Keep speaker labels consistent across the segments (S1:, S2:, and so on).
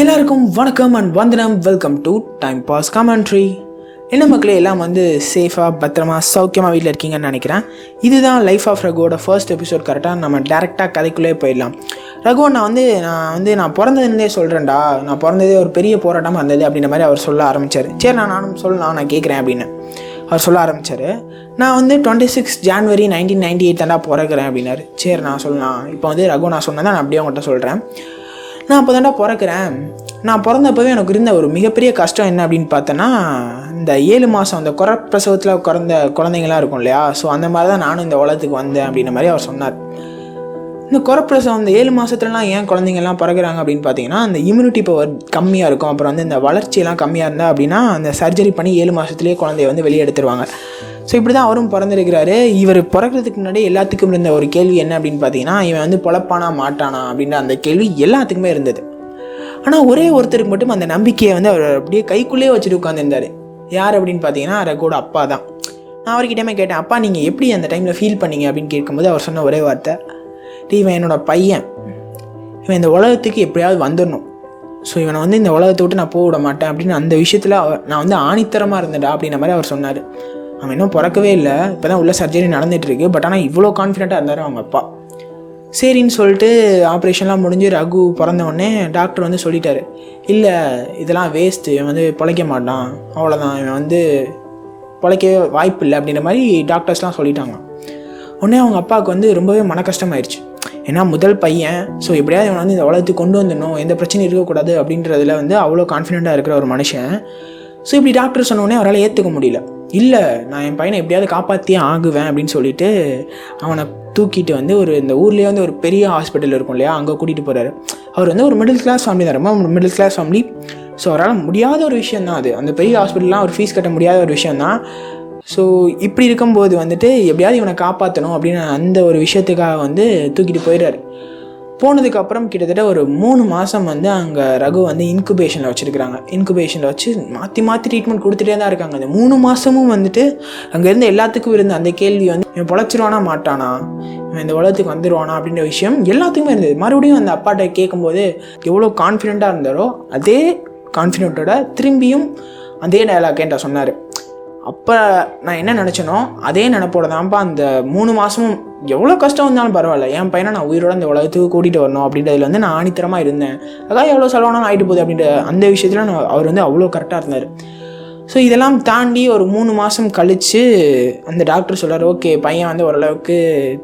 S1: எல்லாருக்கும் வணக்கம் அண்ட் வந்தனம். Welcome to time pass commentary என்ன மக்களே எல்லாம் வந்து சேஃபாக பத்திரமா சௌக்கியமாக வீட்டில் இருக்கீங்கன்னு நினைக்கிறேன். இதுதான் லைஃப் ஆஃப் ரகுவோட ஃபர்ஸ்ட் எபிசோட் கரெக்டாக நம்ம டேரெக்டாக கதைக்குள்ளே போயிடலாம். ரகு நான் வந்து நான் வந்து நான் பிறந்ததுலேருந்தே சொல்கிறேன்டா நான் பிறந்ததே ஒரு பெரிய போராட்டமாக இருந்தது அப்படின்ற மாதிரி அவர் சொல்ல ஆரம்பித்தார் சரி நான் நானும் சொல்லலாம் நான் கேட்குறேன் அப்படின்னு அவர் சொல்ல ஆரம்பித்தார் நான் வந்து twenty six January nineteen ninety eight தாண்டா பிறக்கிறேன் அப்படின்னாரு. சரி நான் சொல்லலாம். இப்போ வந்து ரகு நான் சொன்னதான் நான் அப்படியே உங்கள்கிட்ட சொல்கிறேன் நான் அப்போ தாண்டா பிறக்கிறேன். நான் பிறந்தப்பவே எனக்கு இருந்த ஒரு மிகப்பெரிய கஷ்டம் என்ன அப்படின்னு பார்த்தோன்னா இந்த ஏழு மாதம் அந்த குறை பிரசவத்தில் குழந்தைங்களாம் இருக்கும் இல்லையா? ஸோ அந்த மாதிரி தான் நானும் இந்த உலகத்துக்கு வந்தேன் அப்படின்ற மாதிரி அவர் சொன்னார். இந்த குறப்பிரசவம் அந்த ஏழு மாதத்துலலாம் ஏன் குழந்தைங்கள்லாம் பிறகுறாங்க அப்படின்னு பார்த்தீங்கன்னா அந்த இம்யூனிட்டி பவர் கம்மியாக இருக்கும். அப்புறம் வந்து இந்த வளர்ச்சியெல்லாம் கம்மியாக இருந்தால் அப்படின்னா அந்த சர்ஜரி பண்ணி ஏழு மாதத்துலேயே குழந்தைய வந்து வெளியே எடுத்துருவாங்க. ஸோ இப்படி தான் அவரும் பிறந்திருக்கிறாரு. இவர் பிறக்கிறதுக்கு முன்னாடி எல்லாத்துக்கும் இருந்த ஒரு கேள்வி என்ன அப்படின்னு பார்த்தீங்கன்னா இவன் வந்து பொழப்பானா மாட்டானா அப்படின்ற அந்த கேள்வி எல்லாத்துக்குமே இருந்தது. ஆனால் ஒரே ஒருத்தருக்கு மட்டும் அந்த நம்பிக்கையை வந்து அவர் அப்படியே கைக்குள்ளேயே வச்சுட்டு உட்காந்துருந்தார் யார் அப்படின்னு பார்த்தீங்கன்னா ரகோட அப்பா தான். நான் அவர்கிட்டயுமே கேட்டேன் அப்பா நீங்கள் எப்படி அந்த டைமில் ஃபீல் பண்ணீங்க? அப்படின்னு கேட்கும்போது அவர் சொன்ன ஒரே வார்த்தை இவன் என்னோட பையன். இவன் இந்த உலகத்துக்கு எப்படியாவது வந்துடணும் ஸோ இவனை வந்து இந்த உலகத்தை விட்டு நான் போக விட மாட்டேன். அப்படின்னு அந்த விஷயத்தில் அவர் நான் வந்து ஆணித்தரமாக இருந்தேன்டா அப்படின்ற மாதிரி அவர் சொன்னார். அவன் இன்னும் பிறக்கவே இல்லை. இப்போ தான் உள்ள சர்ஜரி நடந்துகிட்ருக்கு பட் ஆனால் இவ்வளோ கான்ஃபிடெண்ட்டாக இருந்தார் அவங்க அப்பா. சரின்னு சொல்லிட்டு ஆப்ரேஷன்லாம் முடிஞ்சு ரகு பிறந்தவொடனே டாக்டர் வந்து சொல்லிட்டாரு. இல்லை இதெல்லாம் வேஸ்ட்டு இவன் வந்து பிழைக்க மாட்டான். அவ்வளோதான் இவன் வந்து பிழைக்கவே வாய்ப்பு இல்லை. அப்படின்ற மாதிரி டாக்டர்ஸ்லாம் சொல்லிட்டாங்க. உடனே அவங்க அப்பாவுக்கு வந்து ரொம்பவே மன கஷ்டமாயிருச்சு. ஏன்னா முதல் பையன். ஸோ எப்படியாவது இவனை வந்து இந்த உலகத்துக்கு கொண்டு வந்துடணும். எந்த பிரச்சனையும் இருக்கக்கூடாது. அப்படின்றதுல வந்து அவ்வளோ கான்ஃபிடெண்ட்டாக இருக்கிற ஒரு மனுஷன். ஸோ இப்படி டாக்டர் சொன்னோடனே அவரால் ஏற்றுக்க முடியல. இல்லை நான் என் பையனை எப்படியாவது காப்பாற்றியே ஆகுவேன் அப்படின்னு சொல்லிட்டு அவனை தூக்கிட்டு வந்து ஒரு இந்த ஊர்லேயே வந்து ஒரு பெரிய ஹாஸ்பிட்டல் இருக்கும் இல்லையா? அங்கே கூட்டிகிட்டு போகிறாரு அவர் வந்து ஒரு மிடில் கிளாஸ் ஃபேமிலி தான். ரொம்ப மிடில் கிளாஸ் ஃபேமிலி ஸோ அவரால் முடியாத ஒரு விஷயம் தான் அது. அந்த பெரிய ஹாஸ்பிட்டல்லாம் அவர் ஃபீஸ் கட்ட முடியாத ஒரு விஷயம் தான். ஸோ இப்படி இருக்கும்போது வந்துட்டு எப்படியாவது இவனை காப்பாற்றணும் அப்படின்னு அந்த ஒரு விஷயத்துக்காக வந்து தூக்கிட்டு போயிடுறாரு. போனதுக்கப்புறம் கிட்டத்தட்ட ஒரு மூணு மாதம் வந்து அங்கே ரகு வந்து இன்குபேஷனில் வச்சுருக்காங்க இன்குபேஷனில் வச்சு மாற்றி மாற்றி ட்ரீட்மெண்ட் கொடுத்துட்டே தான் இருக்காங்க. அந்த மூணு மாதமும் வந்துட்டு அங்கேருந்து எல்லாத்துக்கும் இருந்த அந்த கேள்வி வந்து இவன் பொழைச்சிருவானா மாட்டானா? இவன் இந்த உலகத்துக்கு வந்துடுவானா அப்படின்ற விஷயம் எல்லாத்துக்குமே இருந்தது. மறுபடியும் அந்த அப்பாட்ட கேட்கும்போது எவ்வளோ கான்ஃபிடெண்ட்டாக இருந்தாரோ அதே கான்ஃபிடென்ட்டோட திரும்பியும் அதே டயலாக் என்கிட்ட சொன்னார். அப்போ நான் என்ன நினச்சேனோ அதே நினப்போட தான்ப்பா அந்த மூணு மாதமும் எவ்வளோ கஷ்டம் வந்தாலும் பரவாயில்ல. என் பையனை நான் உயிரோட இந்த உலகத்துக்கு கூட்டிகிட்டு வரணும் அப்படின்றதுல வந்து நான் ஆணித்தரமாக இருந்தேன். அதான் எவ்வளோ செலவானாலும் ஆகிட்டு போகுது அப்படின்ற அந்த விஷயத்தில் நான் அவர் வந்து அவ்வளோ கரெக்டாக இருந்தார். ஸோ இதெல்லாம் தாண்டி ஒரு மூணு மாதம் கழித்து அந்த டாக்டர் சொல்கிறார் ஓகே பையன் வந்து ஓரளவுக்கு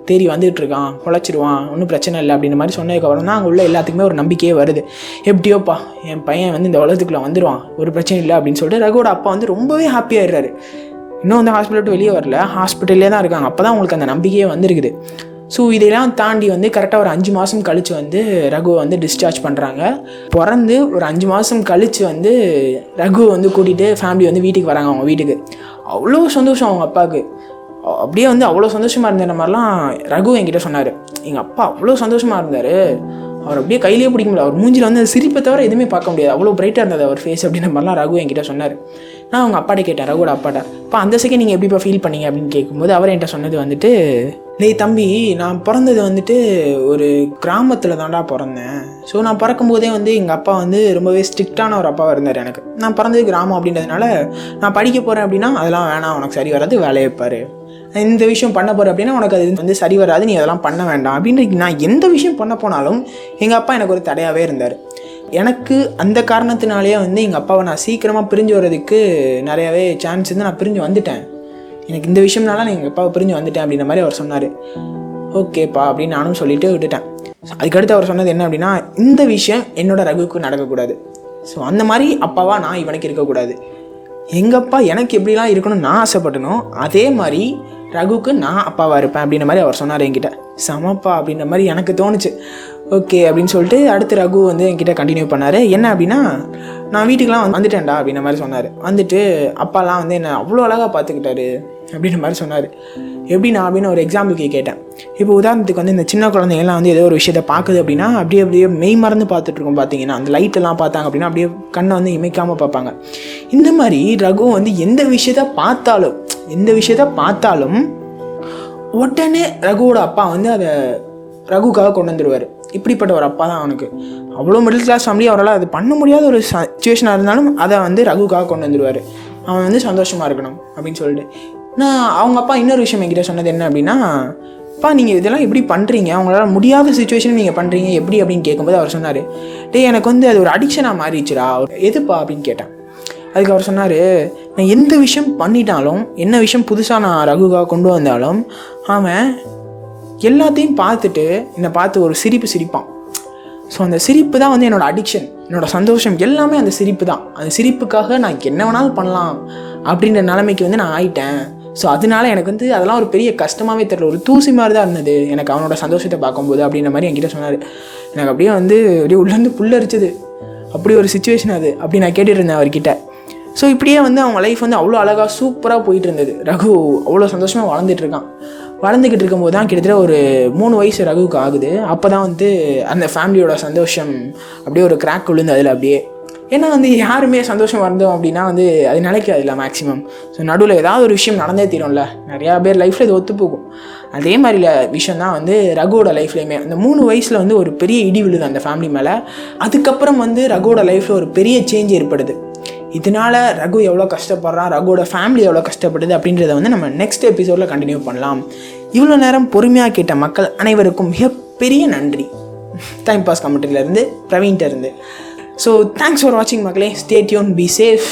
S1: தேறி வந்துகிட்டு இருக்கான் பொழைச்சிருவான் ஒன்றும் பிரச்சனை இல்லை அப்படின்ற மாதிரி சொன்னதுக்கப்புறம் தான் அங்கே உள்ள எல்லாத்துக்குமே ஒரு நம்பிக்கையே வருது. எப்படியோப்பா என் பையன் வந்து இந்த உலகத்துக்குள்ளே வந்துடுவான் ஒரு பிரச்சனை இல்லை அப்படின்னு சொல்லிட்டு ரகுவோட அப்பா வந்து ரொம்பவே ஹாப்பியாகிடுறாரு இன்னும் வந்து ஹாஸ்பிட்டல் விட்டு வெளியே வரல. ஹாஸ்பிட்டல்லே தான் இருக்காங்க. அப்போ தான் உங்களுக்கு அந்த நம்பிக்கையே வந்துருக்குது. ஸோ இதெல்லாம் தாண்டி வந்து கரெக்டாக ஒரு அஞ்சு மாதம் கழித்து வந்து ரகுவை வந்து டிஸ்சார்ஜ் பண்ணுறாங்க பிறந்து ஒரு அஞ்சு மாதம் கழித்து வந்து ரகுவை வந்து கூட்டிகிட்டு ஃபேமிலி வந்து வீட்டுக்கு வராங்க அவங்க வீட்டுக்கு. அவ்வளோ சந்தோஷம் அவங்க அப்பாவுக்கு. அப்படியே வந்து அவ்வளோ சந்தோஷமாக இருந்த மாதிரிலாம் ரகு என்கிட்ட சொன்னார். எங்கள் அப்பா அவ்வளோ சந்தோஷமாக இருந்தார். அவர் அப்படியே கையிலேயே பிடிக்க முடியல. அவர் மூஞ்சில வந்து சிரிப்பை தவிர எதுவுமே பார்க்க முடியாது. அவ்வளோ பிரைட்டாக இருந்தது அவர் ஃபேஸ் அப்படின்ற மாதிரிலாம் ரகு என்கிட்ட சொன்னார். நான் அவங்க அப்பாட்ட கேட்டேன் ரகுவோட அப்பாட்ட. இப்போ அந்த செகண்ட் நீங்கள் எப்படிப்பா ஃபீல் பண்ணீங்க? அப்படின்னு கேட்கும்போது அவர் என்கிட்ட சொன்னது வந்துட்டு டேய் தம்பி நான் பிறந்தது வந்துட்டு ஒரு கிராமத்தில் தான்டா பிறந்தேன். ஸோ நான் பிறக்கும்போதே வந்து எங்கள் அப்பா வந்து ரொம்பவே ஸ்ட்ரிக்டான ஒரு அப்பாவாக இருந்தார் எனக்கு. நான் பிறந்தது கிராமம் அப்படின்றதுனால நான் படிக்க போகிறேன் அப்படின்னா அதெல்லாம் வேணாம் உனக்கு சரி வராது வேலையை பாரு. இந்த விஷயம் பண்ண போகிற அப்படின்னா உனக்கு அது வந்து சரி வராது நீ அதெல்லாம் பண்ண வேண்டாம். அப்படின்னு நான் எந்த விஷயம் பண்ண போனாலும் எங்கள் அப்பா எனக்கு ஒரு தடையாகவே இருந்தார். எனக்கு அந்த காரணத்தினாலேயே வந்து எங்கள் அப்பாவை நான் சீக்கிரமாக பிரிஞ்சு வர்றதுக்கு நிறையாவே சான்ஸ் இருந்து நான் பிரிஞ்சு வந்துட்டேன். எனக்கு இந்த விஷயம்னால நான் எங்கள் அப்பாவை பிரிஞ்சு வந்துட்டேன் அப்படின்ற மாதிரி அவர் சொன்னார். ஓகேப்பா அப்படின்னு நானும் சொல்லிட்டு விட்டுட்டேன். அதுக்கடுத்து அவர் சொன்னது என்ன அப்படின்னா இந்த விஷயம் என்னோட ரகுவுக்கு நடக்கக்கூடாது. ஸோ அந்த மாதிரி அப்பாவாக நான் இவனுக்கு இருக்கக்கூடாது. எங்கள் அப்பா எனக்கு எப்படிலாம் இருக்கணும்னு நான் ஆசைப்பட்டனோ அதே மாதிரி ரகுவுக்கு நான் அப்பாவாக இருப்பேன் அப்படின்ற மாதிரி அவர் சொன்னார் என்கிட்ட. சமப்பா அப்படின்ற மாதிரி எனக்கு தோணுச்சு. ஓகே அப்படின்னு சொல்லிட்டு அடுத்து ரகு வந்து என்கிட்ட கண்டினியூ பண்ணார். என்ன அப்படின்னா நான் வீட்டுக்கெலாம் வந்து வந்துட்டேன்டா அப்படின்ற மாதிரி சொன்னார். வந்துட்டு அப்பாலாம் வந்து என்னை அவ்வளோ அழகாக பார்த்துக்கிட்டாரு அப்படின்ற மாதிரி சொன்னார். எப்படி நான் அப்படின்னு ஒரு எக்ஸாம்பிளுக்கு கேட்டேன். இப்போ உதாரணத்துக்கு வந்து இந்த சின்ன குழந்தைங்கலாம் வந்து ஏதோ ஒரு விஷயத்தை பார்க்குது அப்படின்னா அப்படியே அப்படியே மெய் மறந்து பார்த்துட்ருக்கோம் பார்த்தீங்கன்னா அந்த லைட்டெல்லாம் பார்த்தாங்க அப்படின்னா அப்படியே கண்ணை வந்து இமைக்காமல் பார்ப்பாங்க. இந்த மாதிரி ரகு வந்து எந்த விஷயத்த பார்த்தாலும் எந்த விஷயத்த பார்த்தாலும் உடனே ரகுவோட அப்பா வந்து அதை ரகுக்காக கொண்டு வந்துடுவார் இப்படிப்பட்ட ஒரு அப்பா தான் அவனுக்கு. அவ்வளோ மிடில் கிளாஸ் ஃபேமிலி அவரால் அது பண்ண முடியாத ஒரு சுச்சுவேஷனாக இருந்தாலும் அதை வந்து ரகுக்காக கொண்டு வந்துடுவார் அவன் வந்து சந்தோஷமாக இருக்கணும் அப்படின்னு சொல்லிட்டு. நான் அவங்க அப்பா இன்னொரு விஷயம் என்கிட்ட சொன்னது என்ன அப்படின்னா அப்பா நீங்கள் இதெல்லாம் எப்படி பண்ணுறீங்க அவங்களால முடியாத சுச்சுவேஷன் நீங்கள் பண்ணுறீங்க எப்படி? அப்படின்னு கேட்கும்போது அவர் சொன்னார் டே எனக்கு வந்து அது ஒரு அடிக்ஷனாக மாறிடுச்சுடா. எதுப்பா? அப்படின்னு கேட்டேன். அதுக்கு அவர் சொன்னார் நான் எந்த விஷயம் பண்ணிட்டாலும் என்ன விஷயம் புதுசாக நான் ரகுக்காக கொண்டு வந்தாலும் அவன் எல்லாத்தையும் பார்த்துட்டு என்னை பார்த்து ஒரு சிரிப்பு சிரிப்பான். ஸோ அந்த சிரிப்பு தான் வந்து என்னோடய அடிக்ஷன் என்னோடய சந்தோஷம். எல்லாமே அந்த சிரிப்பு தான். அந்த சிரிப்புக்காக நான் என்ன வேணாலும் பண்ணலாம் அப்படின்ற நிலைமைக்கு வந்து நான் ஆயிட்டேன். ஸோ அதனால எனக்கு வந்து அதெல்லாம் ஒரு பெரிய கஷ்டமாகவே தெரில ஒரு தூசி மாதிரி தான் இருந்தது. எனக்கு அவனோட சந்தோஷத்தை பார்க்கும்போது அப்படின்ற மாதிரி என்கிட்ட சொன்னார். எனக்கு அப்படியே வந்து அப்படியே உள்ளேருந்து புல்லரிச்சது அப்படி ஒரு சுச்சுவேஷன் அது அப்படி நான் கேட்டுட்டு இருந்தேன் அவர்கிட்ட. ஸோ இப்படியே வந்து அவங்க லைஃப் வந்து அவ்வளோ அழகாக சூப்பராக போயிட்டு இருந்தது. ரகு அவ்வளோ சந்தோஷமாக வளர்ந்துட்டு இருக்கான். வளர்ந்துக்கிட்டு இருக்கும்போது தான் கிட்டத்தட்ட ஒரு மூணு வயசு ரகுவுக்கு ஆகுது. அப்போ தான் வந்து அந்த ஃபேமிலியோட சந்தோஷம் அப்படியே ஒரு கிராக் விழுந்து அதில் அப்படியே ஏன்னா வந்து யாருமே சந்தோஷம் வந்தோம் அப்படின்னா வந்து அது நிலைக்காதுல்ல மேக்ஸிமம் ஸோ நடுவில் ஏதாவது ஒரு விஷயம் நடந்தே தீரும்ல. நிறையா பேர் லைஃப்பில் இது ஒத்து போகும். அதே மாதிரி விஷயம் தான் வந்து ரகுவோட லைஃப்லேயுமே அந்த மூணு வயசில் வந்து ஒரு பெரிய இடி விழுது அந்த ஃபேமிலி மேலே. அதுக்கப்புறம் வந்து ரகுவோட லைஃப்பில் ஒரு பெரிய சேஞ்ச் ஏற்படுது. இதனால ரகு எவ்வளோ கஷ்டப்படுறான் ரகுவோட ஃபேமிலி எவ்வளோ கஷ்டப்படுது அப்படின்றத வந்து நம்ம நெக்ஸ்ட் எபிசோடில் கண்டினியூ பண்ணலாம். இவ்வளோ நேரம் பொறுமையாக கேட்ட மக்கள் அனைவருக்கும் மிகப்பெரிய நன்றி. டைம் பாஸ் கமெண்ட்ரிலேருந்து பிரவீன்ட்ட இருந்து. ஸோ தேங்க்ஸ் ஃபார் வாட்சிங் மக்களே. Stay tuned be safe